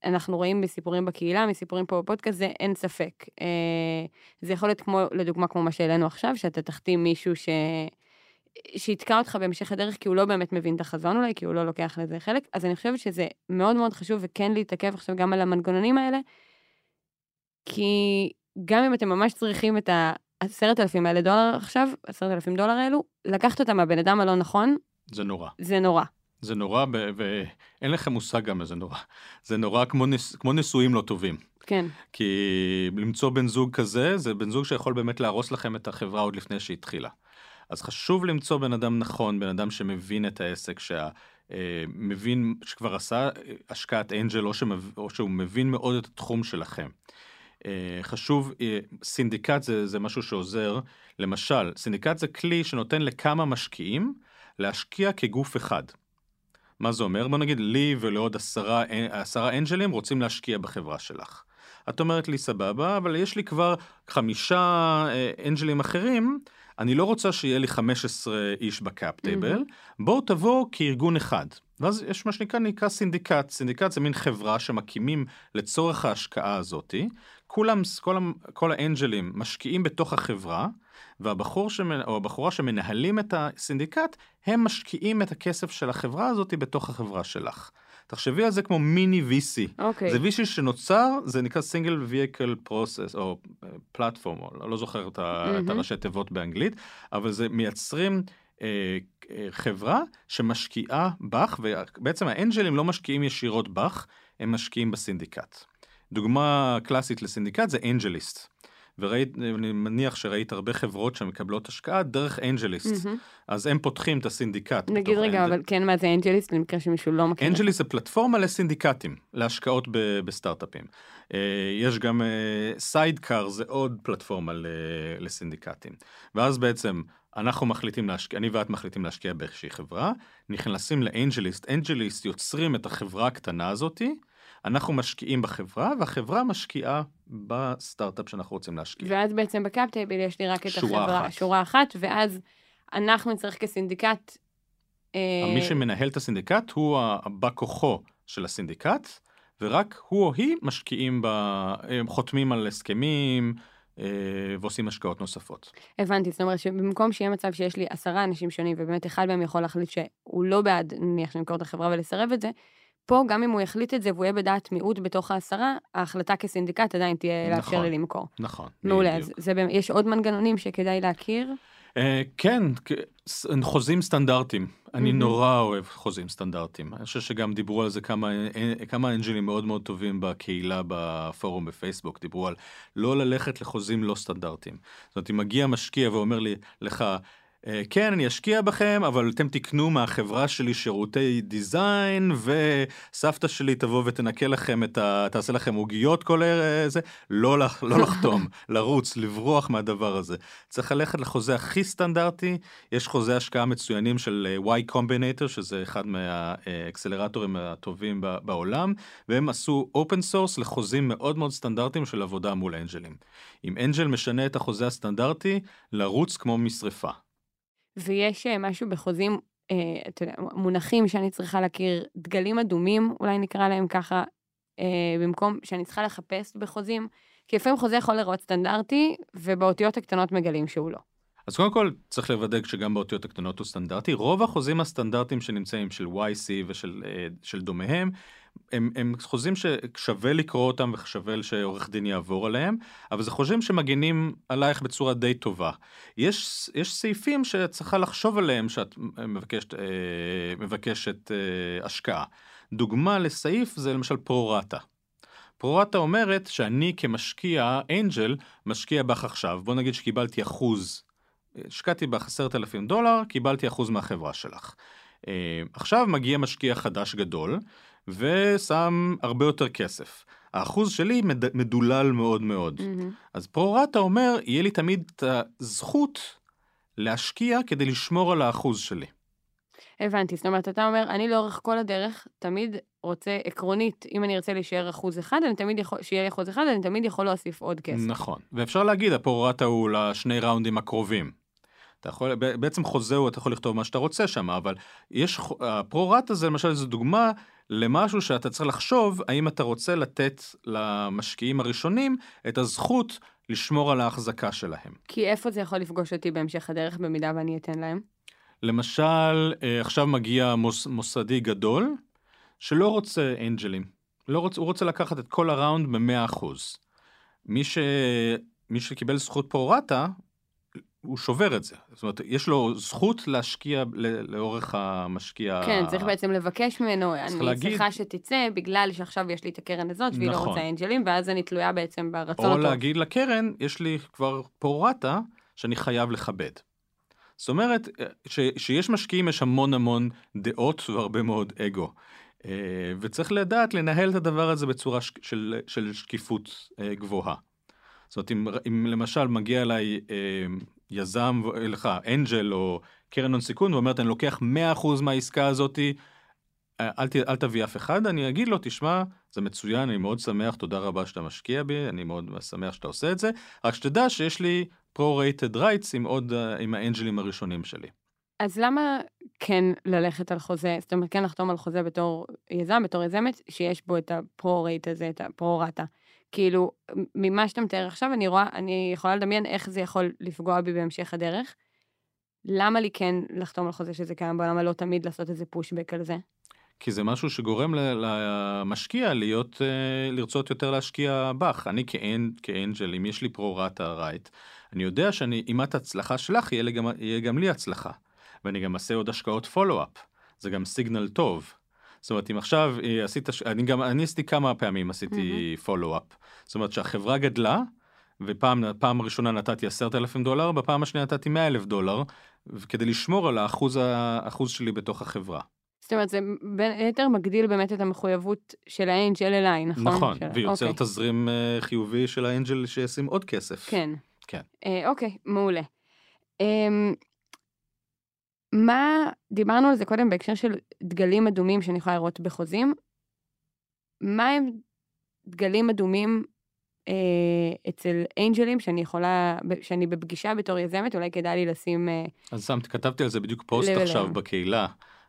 S2: אנחנו רואים בסיפורים בקהילה, מסיפורים פה בפודקאסט, זה אין ספק. אה, זה יכול להיות כמו, לדוגמה, כמו מה שהעלינו עכשיו, שאתה תחתים מישהו ש... שיתקע אותך בהמשך הדרך, כי הוא לא באמת מבין את החזון אולי, כי הוא לא לוקח לזה חלק. אז אני חושבת שזה מאוד מאוד חשוב, וכן להתעכב עכשיו גם על המנגנונים האלה, כי גם אם אתם ממש צריכים את העשרת אלפים האלה דולר עכשיו, עשרת אלפים דולר האלו, לקחת אותם מהבן אדם הלא נכון,
S1: זה נורא.
S2: זה נורא.
S1: זה נורא, ואין לכם מושג גם איזה נורא. זה נורא כמו, נס... כמו נישואים לא טובים.
S2: כן.
S1: כי למצוא בן זוג כזה, זה בן זוג שיכול באמת להרוס לכם את החברה עוד לפני שהתחילה. אז חשוב למצוא בן אדם נכון, בן אדם שמבין את העסק, שמבין, שכבר עשה אה, השקעת angel, או, שמב... או שהוא מבין מאוד את התחום שלכם. אה, חשוב, אה, syndicate זה, זה משהו שעוזר, למשל, syndicate זה כלי שנותן לכמה משקיעים להשקיע כגוף אחד. מה זה אומר? בוא נגיד, לי ולעוד עשרה, עשרה angelים רוצים להשקיע בחברה שלך. את אומרת לי, סבבה, אבל יש לי כבר חמישה אה, angelים אחרים, אני לא רוצה שיהיה לי 15 איש ב cap table,
S2: מהמם.
S1: בואו תבואו כארגון אחד. ואז יש מה שנקרא נקרא syndicate, syndicate זה מין חברה שמקימים לצורך ההשקעה הזאתי, כולם, כל, כל ה angelים משקיעים בתוך החברה, והבחור שמנ... או הבחורה שמנהלים את הסינדיקט, הם משקיעים את הכסף של החברה הזאת בתוך החברה שלך. תחשבי על זה כמו מיני VC.
S2: אוקיי.
S1: זה VC שנוצר, זה נקרא single vehicle process או פלטפורם, או לא זוכר את, ה... את. הראשי תיבות באנגלית, אבל זה מייצרים אה, אה, חברה שמשקיעה בך, ובעצם האנג'לים לא משקיעים ישירות בך, הם משקיעים בסינדיקט. דוגמה קלאסית לסינדיקט זה אנג'ליסט. וראית, אני מניח שראית הרבה חברות שמקבלות השקעה דרך AngelList.
S2: מהמם.
S1: אז הם פותחים את ה
S2: syndicate.
S1: נגיד
S2: רגע,
S1: ה angel-
S2: אבל כן, מה זה AngelList, למקרה שמישהו לא מכיר.
S1: AngelList זה פלטפורמה ל syndicateים, להשקעות ב- בסטארט-אפים. אה, יש גם Sydecar, זה עוד פלטפורמה ל- ל syndicateים. ואז בעצם אנחנו מחליטים להשקיע, אני ואת מחליטים להשקיע באיזושהי חברה, נכנסים ל AngelList, AngelList יוצרים את החברה הקטנה הזאתי, אנחנו משקיעים בחברה, והחברה משקיעה בסטארט-אפ שאנחנו רוצים להשקיע.
S2: ואז בעצם ב cap table יש לי רק את
S1: שורה
S2: החברה,
S1: אחת.
S2: שורה אחת, ואז אנחנו נצטרך כ syndicate אה,
S1: מי שמנהל את ה syndicate הוא הבא כוחו של ה syndicate, ורק הוא או היא משקיעים, ב... הם חותמים על הסכמים אה, ועושים השקעות נוספות.
S2: הבנתי, זאת אומרת שבמקום שיהיה מצב שיש לי עשרה אנשים שונים, ובאמת אחד מהם יכול להחליט שהוא לא בעד, נניח, למכור את החברה ולסרב את זה, פה גם אם הוא יחליט את זה והוא יהיה בדעת מיעוט בתוך העשרה, ההחלטה כסינדיקט עדיין תהיה לאפשר
S1: נכון.
S2: לי למכור.
S1: נכון.
S2: מעולה. אז זה, יש עוד מנגנונים שכדאי להכיר?
S1: אה, כן, ס- חוזים סטנדרטיים. אני
S2: מהמם.
S1: נורא אוהב חוזים סטנדרטיים. אני חושב שגם דיברו על זה כמה, אה, כמה אנג'לים מאוד מאוד טובים בקהילה בפורום בפייסבוק. דיברו על לא ללכת לחוזים לא סטנדרטיים. זאת אומרת, אם מגיע משקיע ואומר לי, לך, "אה, כן, אני אשקיע בכם, אבל אתם תקנו מהחברה שלי שירותי דיזיין, וסבתא שלי תבוא ותנקה לכם את ה... תעשה לכם עוגיות כל ערב, זה, לא, לח- לא [LAUGHS] לחתום, לרוץ, לברוח מהדבר הזה. צריך ללכת לחוזה הכי סטנדרטי, יש חוזה השקעה מצוינים של אה, Y Combinator, שזה אחד מה acceleratorים הטובים בעולם, והם עשו open source לחוזים מאוד מאוד סטנדרטיים של עבודה מול angelים. אם angel משנה את החוזה הסטנדרטי, לרוץ כמו משרפה.
S2: ויש אה, משהו בחוזים, אה, אתה יודע, מונחים שאני צריכה להכיר, דגלים אדומים, אולי נקרא להם ככה, אה, במקום שאני צריכה לחפש בחוזים, כי לפעמים חוזה יכול לראות סטנדרטי, ובאותיות הקטנות מגלים שהוא לא.
S1: אז קודם כל צריך לוודא שגם באותיות הקטנות הוא סטנדרטי. רוב החוזים הסטנדרטיים שנמצאים של YC ושל של דומיהם, הם, הם חוזים ששווה לקרוא אותם ושווה שעורך דין יעבור עליהם, אבל זה חוזים שמגינים עלייך בצורה די טובה. יש, יש סעיפים שאת צריכה לחשוב עליהם שאת מבקשת, אה, מבקשת אה, השקעה. דוגמה לסעיף זה למשל פרו-רטה. פרו-רטה אומרת שאני כמשקיע, אנג'ל, משקיע בך עכשיו. בוא נגיד שקיבלתי אחוז השקעתי בך עשרת אלפים דולר, קיבלתי אחוז מהחברה שלך. אה, עכשיו מגיע משקיע חדש גדול, ושם הרבה יותר כסף. האחוז שלי מד- מדולל מאוד מאוד.
S2: מהמם.
S1: אז פרו-רטה אומר, יהיה לי תמיד את הזכות להשקיע כדי לשמור על האחוז שלי.
S2: הבנתי, זאת אומרת, אתה אומר, אני לאורך כל הדרך תמיד רוצה, עקרונית, אם אני ארצה להישאר אחוז אחד, אני תמיד יכול, שיהיה לי אחוז אחד, אני תמיד יכול להוסיף עוד כסף.
S1: נכון. ואפשר להגיד, הפרו-רטה הוא לשני ראונדים הקרובים. אתה יכול, בעצם חוזה הוא, אתה יכול לכתוב מה שאתה רוצה שם, אבל יש, ח- הפרו-רטה זה למשל זו דוגמה למשהו שאתה צריך לחשוב, האם אתה רוצה לתת למשקיעים הראשונים את הזכות לשמור על ההחזקה שלהם.
S2: כי איפה זה יכול לפגוש אותי בהמשך הדרך, במידה ואני אתן להם?
S1: למשל, אה, עכשיו מגיע מוס, מוסדי גדול, שלא רוצה אנג'לים. לא רוצה, הוא רוצה לקחת את כל הראונד ב-100%. מי, ש... מי שקיבל זכות פרו-רטה, הוא שובר את זה. זאת אומרת, יש לו זכות להשקיע לאורך המשקיע.
S2: כן, צריך בעצם לבקש ממנו, אני
S1: להגיד-
S2: צריכה שתצא, בגלל שעכשיו יש לי את הקרן הזאת, והיא לא
S1: נכון.
S2: רוצה אנג'לים, ואז אני תלויה בעצם ברצון
S1: או
S2: הטוב.
S1: להגיד לקרן, יש לי כבר פרו-רטה שאני חייב לכבד. זאת אומרת, ש, שיש משקיעים יש המון המון דעות והרבה מאוד אגו. אה, וצריך לדעת לנהל את הדבר הזה בצורה ש, של, של שקיפות אה, גבוהה. זאת אומרת, אם, אם למשל מגיע אליי אה, יזם, ו- לך, אנג'ל או קרן הון סיכון, ואומרת, אני לוקח 100% מהעסקה הזאתי, אה, אל, ת, אל תביא אף אחד, אני אגיד לו, תשמע, זה מצוין, אני מאוד שמח, תודה רבה שאתה משקיע בי, אני מאוד שמח שאתה עושה את זה, רק שתדע שיש לי pro-rated rights עם עוד, אה, עם האנג'לים הראשונים שלי.
S2: אז למה כן ללכת על חוזה, זאת אומרת, כן לחתום על חוזה בתור יזם, בתור יזמת, שיש בו את הפרו-רייט הזה, את הפרו-רטה? כאילו, ממה שאתה מתאר עכשיו, אני רואה, אני יכולה לדמיין איך זה יכול לפגוע בי בהמשך הדרך. למה לי כן לחתום על חוזה שזה קיים בו, למה לא תמיד לעשות איזה פושבק על זה?
S1: כי זה משהו שגורם למשקיע להיות, אה, לרצות יותר להשקיע בך. אני כאנ, כאנג'ל, אם יש לי פרו-רטה רייט, אני יודע שאני, אם את הצלחה שלך, יהיה, לי גם, יהיה גם לי הצלחה. ואני גם אעשה עוד השקעות פולו-אפ. זה גם סיגנל טוב. זאת אומרת, אם עכשיו אה, עשית, אני גם, אני עשיתי כמה פעמים, עשיתי פולו-אפ. זאת אומרת שהחברה גדלה, ופעם פעם ראשונה נתתי עשרת אלפים דולר, בפעם השנייה נתתי מאה אלף דולר, כדי לשמור על האחוז, האחוז שלי בתוך החברה.
S2: זאת אומרת, זה בין היתר מגדיל באמת את המחויבות של האנג'ל אליי, נכון?
S1: נכון,
S2: של...
S1: ויוצר
S2: אוקיי.
S1: תזרים אה, חיובי של האנג'ל שישים עוד כסף.
S2: כן.
S1: כן.
S2: אה, אוקיי, מעולה. אה, מה, דיברנו על זה קודם בהקשר של דגלים אדומים שאני יכולה לראות בחוזים. מה הם דגלים אדומים אה, אצל אנג'לים שאני יכולה, שאני בפגישה בתור יזמת, אולי כדאי לי לשים... אה,
S1: אז שמתי, כתבתי על זה בדיוק פוסט
S2: לב
S1: עכשיו. בקהילה,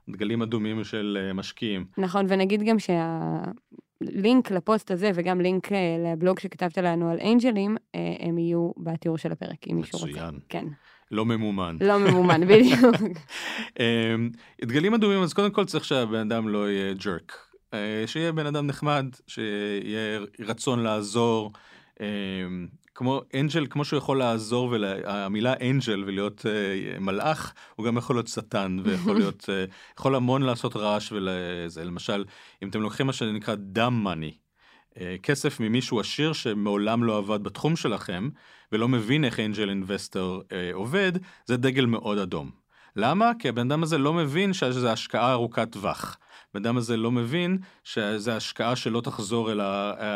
S1: דגלים אדומים של אה, משקיעים.
S2: נכון, ונגיד גם שהלינק לפוסט הזה וגם לינק אה, לבלוג שכתבת לנו על אנג'לים, אה, הם יהיו בתיאור של הפרק, אם מישהו רוצה.
S1: מצוין.
S2: כן,
S1: לא ממומן.
S2: לא ממומן, בדיוק.
S1: אמ, דגלים אדומים, אז קודם כל צריך שהבן אדם לא יהיה ג'רק. אה, שיהיה בן אדם נחמד, שיהיה רצון לעזור. אמ, כמו אנג'ל, כמו שהוא יכול לעזור, והמילה אנג'ל ולהיות אה, מלאך, הוא גם יכול להיות שטן, ויכול להיות, אה, יכול המון לעשות רעש ולזה. למשל, אם אתם לוקחים מה שנקרא דם מאני, כסף ממישהו עשיר שמעולם לא עבד בתחום שלכם, ולא מבין איך אנג'ל אינבסטור עובד, זה דגל מאוד אדום. למה? כי הבן אדם הזה לא מבין שזה השקעה ארוכת טווח. הבן אדם הזה לא מבין שזה השקעה שלא תחזור אלא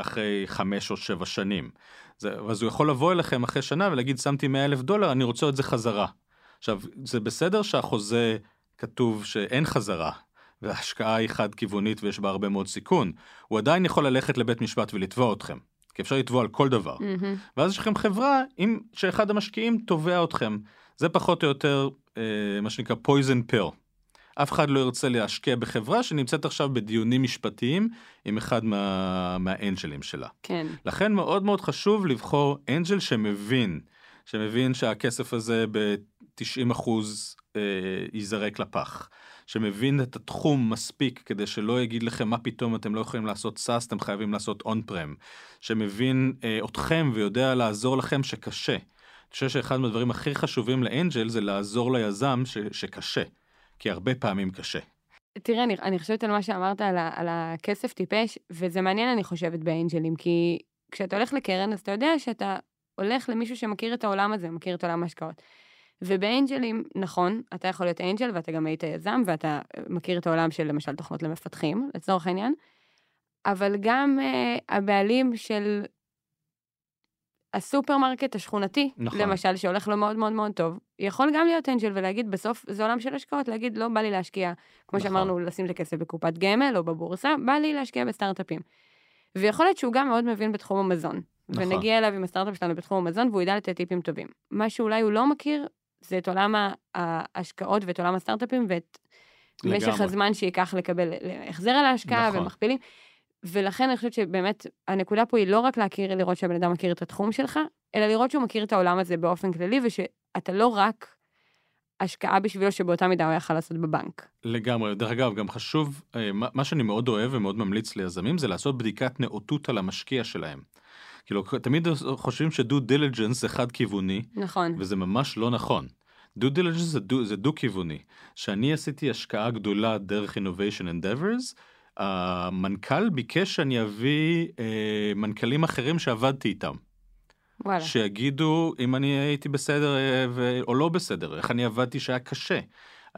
S1: אחרי חמש או שבע שנים. זה, אז הוא יכול לבוא אליכם אחרי שנה ולהגיד, שמתי 100 אלף דולר, אני רוצה את זה חזרה. עכשיו, זה בסדר שהחוזה כתוב שאין חזרה, וההשקעה היא חד-כיוונית ויש בה הרבה מאוד סיכון. הוא עדיין יכול ללכת לבית משפט ולתבוע אתכם. כי אפשר לתבוע על כל דבר.
S2: מהמם.
S1: ואז יש לכם חברה עם שאחד המשקיעים תובע אתכם. זה פחות או יותר אה, מה שנקרא poison pill. אף אחד לא ירצה להשקיע בחברה שנמצאת עכשיו בדיונים משפטיים עם אחד מה, מה angelים שלה.
S2: כן,
S1: לכן מאוד מאוד חשוב לבחור angel שמבין, שמבין שהכסף הזה ב-90 אחוז ייזרק לפח. שמבין את התחום מספיק כדי שלא יגיד לכם מה פתאום אתם לא יכולים לעשות SaaS, אתם חייבים לעשות on-prem. שמבין אה, אתכם ויודע לעזור לכם שקשה. אני חושב שאחד מהדברים הכי חשובים ל angel זה לעזור ליזם ש, שקשה. כי הרבה פעמים קשה.
S2: תראה, אני, אני חושבת על מה שאמרת על, ה, על הכסף טיפש, וזה מעניין, אני חושבת, ב angelים, כי כשאתה הולך לקרן, אז אתה יודע שאתה הולך למישהו שמכיר את העולם הזה, מכיר את עולם ההשקעות. וב angelים, נכון, אתה יכול להיות angel ואתה גם היית יזם, ואתה מכיר את העולם של למשל תוכנות למפתחים, לצורך העניין, אבל גם אה, הבעלים של הסופרמרקט השכונתי,
S1: נכון.
S2: למשל, שהולך לו מאוד מאוד מאוד טוב, יכול גם להיות angel ולהגיד, בסוף זה עולם של השקעות, להגיד, לא בא לי להשקיע, כמו
S1: נכון.
S2: שאמרנו, לשים את הכסף בקופת גמל או בבורסה, בא לי להשקיע בסטארט-אפים. ויכול להיות שהוא גם מאוד מבין בתחום המזון.
S1: נכון.
S2: ונגיע אליו עם הסטארט-אפ שלנו בתחום המזון, והוא ידע לתת טיפים טובים. מה שאולי הוא לא מכיר, זה את עולם ההשקעות ואת עולם הסטארט-אפים ואת משך
S1: לגמרי.
S2: הזמן שייקח לקבל החזר על ההשקעה
S1: נכון.
S2: ומכפילים. ולכן אני חושבת שבאמת הנקודה פה היא לא רק להכיר, לראות שהבן אדם מכיר את התחום שלך, אלא לראות שהוא מכיר את העולם הזה באופן כללי, ושאתה לא רק השקעה בשבילו שבאותה מידה הוא יכול לעשות בבנק.
S1: לגמרי. דרך אגב, גם חשוב, אה, מה שאני מאוד אוהב ומאוד ממליץ ליזמים זה לעשות בדיקת נאותות על המשקיע שלהם. כאילו, תמיד חושבים ש due diligence זה חד-כיווני,
S2: נכון.
S1: וזה ממש לא נכון. due diligence זה דו- זה דו-כיווני. כשאני עשיתי השקעה גדולה דרך Innovation Endeavors, המנכ"ל ביקש שאני אביא אה, מנכ"לים אחרים שעבדתי איתם.
S2: וואלה.
S1: שיגידו אם אני הייתי בסדר אה, ו... או לא בסדר, איך אני עבדתי שהיה קשה.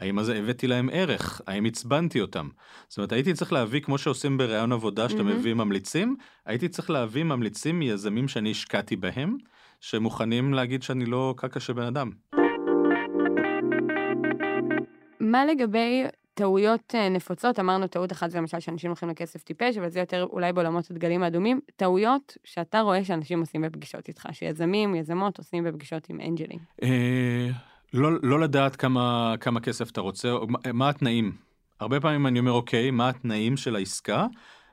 S1: האם אז הבאתי להם ערך? האם עצבנתי אותם? זאת אומרת, הייתי צריך להביא, כמו שעושים בראיון עבודה, שאתה
S2: מהמם.
S1: מביא ממליצים, הייתי צריך להביא ממליצים מיזמים שאני השקעתי בהם, שמוכנים להגיד שאני לא קרקע של בן אדם.
S2: מה לגבי טעויות אה, נפוצות? אמרנו טעות אחת זה למשל שאנשים הולכים לכסף טיפש, אבל זה יותר אולי בעולמות הדגלים האדומים. טעויות שאתה רואה שאנשים עושים בפגישות איתך, שיזמים, יזמות עושים בפגישות עם אנג'לים.
S1: לא, לא לדעת כמה, כמה כסף אתה רוצה, מה, מה התנאים. הרבה פעמים אני אומר, אוקיי, מה התנאים של העסקה?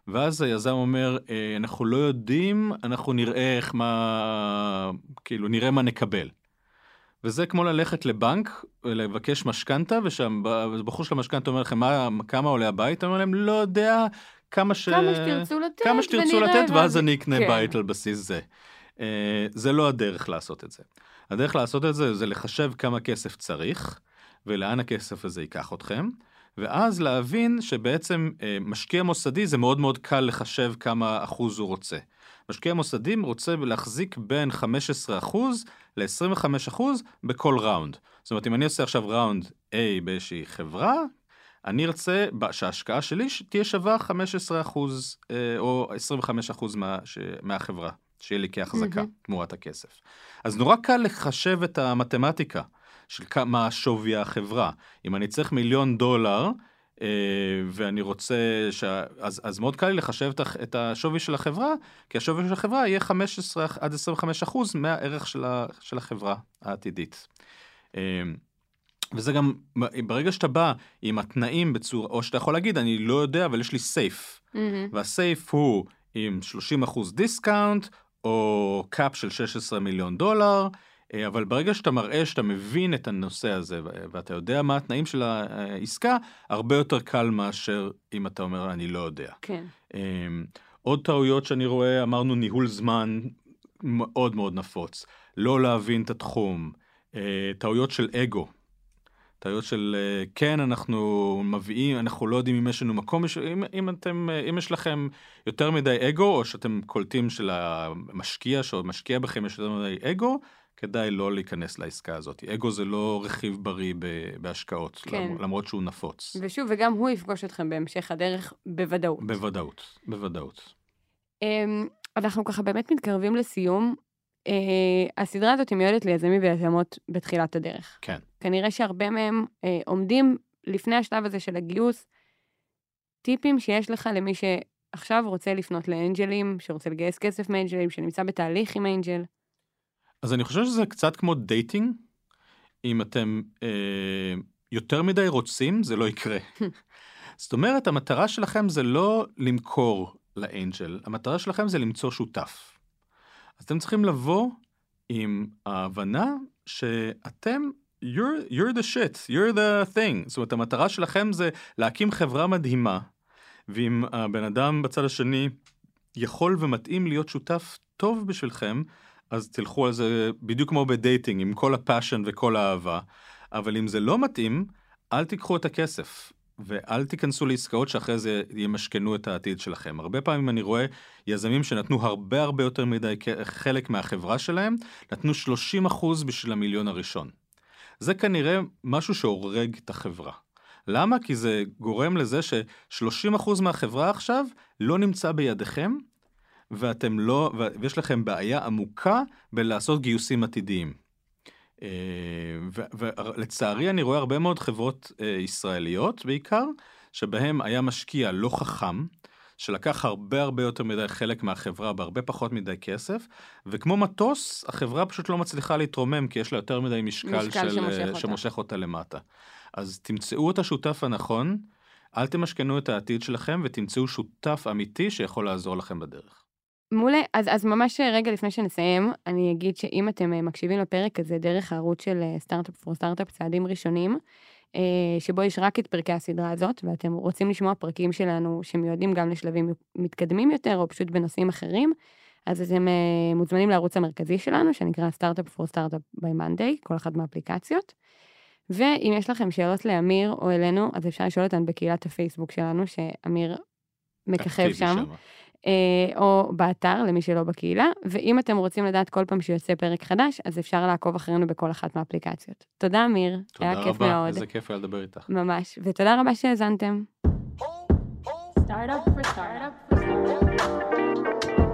S1: ואז היזם אומר, אה, אנחנו לא יודעים, אנחנו נראה איך מה, כאילו, נראה מה נקבל. וזה כמו ללכת לבנק, לבקש משכנתה, והבחור של המשכנתה אומר לכם, מה, כמה עולה הבית? אומר להם, לא יודע, כמה ש...
S2: כמה שתרצו לתת,
S1: כמה שתרצו לתת, ואז אני אקנה
S2: כן.
S1: בית על בסיס זה. אה, זה לא הדרך לעשות את זה. הדרך לעשות את זה זה לחשב כמה כסף צריך, ולאן הכסף הזה ייקח אתכם, ואז להבין שבעצם אה, משקיע מוסדי זה מאוד מאוד קל לחשב כמה אחוז הוא רוצה. משקיע מוסדי רוצה להחזיק בין 15 אחוז ל-25 אחוז בכל ראונד. זאת אומרת, אם אני עושה עכשיו ראונד A באיזושהי חברה, אני ארצה שההשקעה שלי תהיה שווה 15 אחוז אה, או 25 אחוז מה, ש- מהחברה, שיהיה לי כהחזקה
S2: מהמם.
S1: תמורת הכסף. אז נורא קל לחשב את המתמטיקה של כמה שווי החברה. אם אני צריך מיליון דולר, אה, ואני רוצה, ש... אז, אז מאוד קל לי לחשב את את השווי של החברה, כי השווי של החברה יהיה 15 עד 25 אחוז מהערך של, ה... של החברה העתידית. אה, וזה גם, ברגע שאתה בא עם התנאים בצורה, או שאתה יכול להגיד, אני לא יודע, אבל יש לי סייף.
S2: מהמם.
S1: והסייף הוא עם 30% discount, או cap של 16 מיליון דולר, אה, אבל ברגע שאתה מראה שאתה מבין את הנושא הזה, ואתה יודע מה התנאים של העסקה, הרבה יותר קל מאשר אם אתה אומר, אני לא יודע.
S2: כן.
S1: אמ, עוד טעויות שאני רואה, אמרנו ניהול זמן מאוד מאוד נפוץ, לא להבין את התחום, אה, טעויות של אגו. טעויות של אה, כן אנחנו מביאים אנחנו לא יודעים אם יש לנו מקום אם, אם אתם אה, אם יש לכם יותר מדי אגו או שאתם קולטים שלמשקיע שמשקיע בכם יש יותר מדי אגו כדאי לא להיכנס לעסקה הזאת אגו זה לא רכיב בריא בהשקעות
S2: כן.
S1: למרות שהוא נפוץ
S2: ושוב, וגם הוא יפגוש אתכם בהמשך הדרך בוודאות.
S1: בוודאות בוודאות.
S2: אמ, אנחנו ככה באמת מתקרבים לסיום. אה, הסדרה הזאת מיועדת ליזמים ויזמות בתחילת הדרך.
S1: כן.
S2: כנראה שהרבה מהם אה, עומדים לפני השלב הזה של הגיוס. טיפים שיש לך למי שעכשיו רוצה לפנות ל angelים, שרוצה לגייס כסף מ angelים, שנמצא בתהליך עם angel.
S1: אז אני חושב שזה קצת כמו dating. אם אתם אה, יותר מדי רוצים, זה לא יקרה. [LAUGHS] זאת אומרת, המטרה שלכם זה לא למכור ל angel, המטרה שלכם זה למצוא שותף. אז אתם צריכים לבוא עם ההבנה שאתם, you're, you're the shit, you're the thing. זאת אומרת, המטרה שלכם זה להקים חברה מדהימה, ואם הבן אדם בצד השני יכול ומתאים להיות שותף טוב בשבילכם, אז תלכו על זה בדיוק כמו ב dating, עם כל ה passion וכל האהבה. אבל אם זה לא מתאים, אל תיקחו את הכסף. ואל תיכנסו לעסקאות שאחרי זה ימשכנו את העתיד שלכם. הרבה פעמים אני רואה יזמים שנתנו הרבה הרבה יותר מדי חלק מהחברה שלהם, נתנו 30% בשביל המיליון הראשון. זה כנראה משהו שהורג את החברה. למה? כי זה גורם לזה ש-30% מהחברה עכשיו לא נמצא בידיכם, ואתם לא, ויש לכם בעיה עמוקה בלעשות גיוסים עתידיים. אה, ולצערי אני רואה הרבה מאוד חברות אה, ישראליות בעיקר, שבהם היה משקיע לא חכם, שלקח הרבה הרבה יותר מדי חלק מהחברה בהרבה פחות מדי כסף, וכמו מטוס, החברה פשוט לא מצליחה להתרומם כי יש לה יותר מדי משקל,
S2: משקל
S1: של,
S2: שמושך
S1: אה,
S2: אותה.
S1: שמושך אותה למטה. אז תמצאו את השותף הנכון, אל תמשכנו את העתיד שלכם ותמצאו שותף אמיתי שיכול לעזור לכם בדרך.
S2: מעולה, אז, אז ממש רגע לפני שנסיים, אני אגיד שאם אתם אה, מקשיבים לפרק הזה דרך הערוץ של אה, סטארט-אפ פור סטארט-אפ צעדים ראשונים, אה, שבו יש רק את פרקי הסדרה הזאת, ואתם רוצים לשמוע פרקים שלנו שמיועדים גם לשלבים מתקדמים יותר, או פשוט בנושאים אחרים, אז אתם אה, מוזמנים לערוץ המרכזי שלנו, שנקרא סטארט-אפ פור סטארט-אפ by Monday, כל אחת מהאפליקציות. ואם יש לכם שאלות לאמיר או אלינו, אז אפשר לשאול אותן בקהילת הפייסבוק שלנו, שאמיר מככב שם.
S1: שמה.
S2: אה, או באתר, למי שלא בקהילה, ואם אתם רוצים לדעת כל פעם שיוצא פרק חדש, אז אפשר לעקוב אחרינו בכל אחת מהאפליקציות. תודה, אמיר, היה כיף מאוד.
S1: תודה רבה, איזה כיף היה לדבר איתך.
S2: ממש, ותודה רבה שהאזנתם.
S3: Startup for startup for startup.